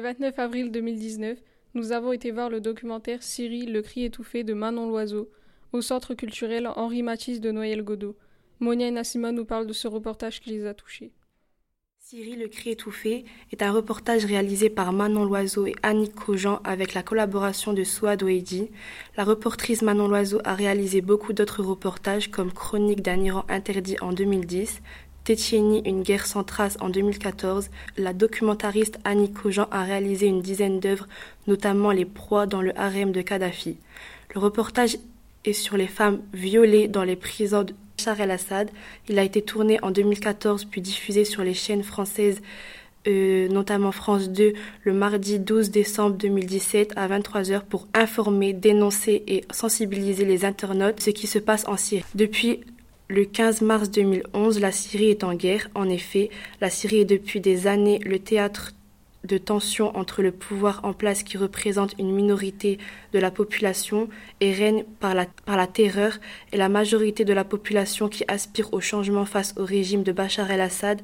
29 avril 2019, nous avons été voir le documentaire Syrie, le cri étouffé de Manon Loiseau au Centre culturel Henri Matisse de Noël-Godot. Monia et Nassima nous parlent de ce reportage qui les a touchés. Syrie, le cri étouffé est un reportage réalisé par Manon Loiseau et Annick Cogent avec la collaboration de Souad Ouedi. La reportrice Manon Loiseau a réalisé beaucoup d'autres reportages comme Chronique d'un Iran interdit en 2010, Tétieni, une guerre sans trace en 2014, la documentariste Annie Cogent a réalisé une dizaine d'œuvres, notamment Les proies dans le harem de Kadhafi. Le reportage est sur les femmes violées dans les prisons de Bachar el-Assad. Il a été tourné en 2014 puis diffusé sur les chaînes françaises, euh, notamment France 2, le mardi 12 décembre 2017 à 23h pour informer, dénoncer et sensibiliser les internautes ce qui se passe en Syrie. Depuis le 15 mars 2011, la Syrie est en guerre. En effet, la Syrie est depuis des années le théâtre de tensions entre le pouvoir en place qui représente une minorité de la population et règne par la, par la terreur et la majorité de la population qui aspire au changement face au régime de Bachar el-Assad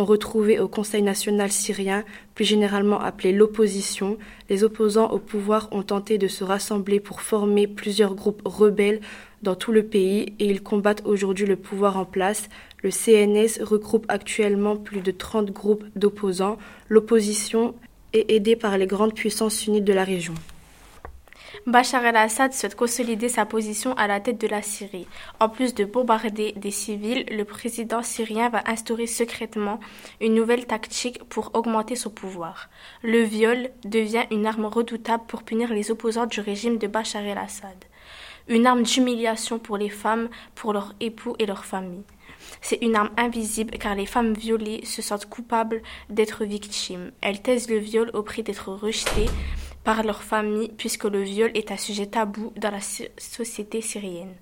ont retrouvé au Conseil national syrien, plus généralement appelé l'opposition, les opposants au pouvoir ont tenté de se rassembler pour former plusieurs groupes rebelles dans tout le pays et ils combattent aujourd'hui le pouvoir en place. Le CNS regroupe actuellement plus de 30 groupes d'opposants. L'opposition est aidée par les grandes puissances sunnites de la région. Bachar el-Assad souhaite consolider sa position à la tête de la Syrie. En plus de bombarder des civils, le président syrien va instaurer secrètement une nouvelle tactique pour augmenter son pouvoir. Le viol devient une arme redoutable pour punir les opposants du régime de Bachar el-Assad. Une arme d'humiliation pour les femmes, pour leurs époux et leurs familles. C'est une arme invisible car les femmes violées se sentent coupables d'être victimes. Elles taisent le viol au prix d'être rejetées par leur famille puisque le viol est un sujet tabou dans la société syrienne.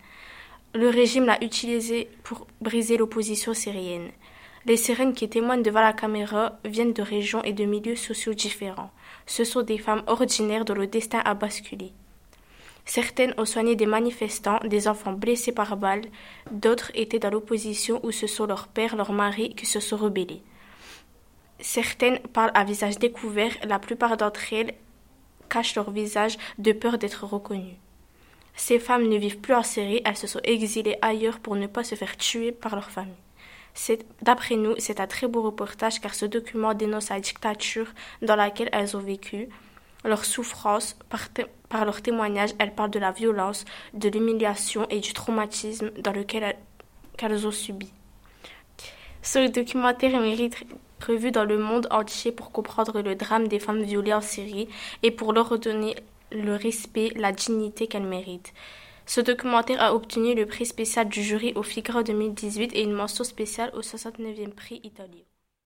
Le régime l'a utilisé pour briser l'opposition syrienne. Les sirènes qui témoignent devant la caméra viennent de régions et de milieux sociaux différents. Ce sont des femmes ordinaires dont le destin a basculé. Certaines ont soigné des manifestants, des enfants blessés par balles, d'autres étaient dans l'opposition où ce sont leurs pères, leurs maris qui se sont rebellés. Certaines parlent à visage découvert, la plupart d'entre elles cachent leur visage de peur d'être reconnues. Ces femmes ne vivent plus en Syrie, elles se sont exilées ailleurs pour ne pas se faire tuer par leur famille. D'après nous, c'est un très beau reportage car ce document dénonce la dictature dans laquelle elles ont vécu, leur souffrance, par, leur témoignage, elles parlent de la violence, de l'humiliation et du traumatisme dans lequel elles, ont subi. Ce documentaire mérite prévu dans le monde entier pour comprendre le drame des femmes violées en Syrie et pour leur redonner le respect, la dignité qu'elles méritent. Ce documentaire a obtenu le prix spécial du jury au Figaro 2018 et une mention spéciale au 69e prix italien.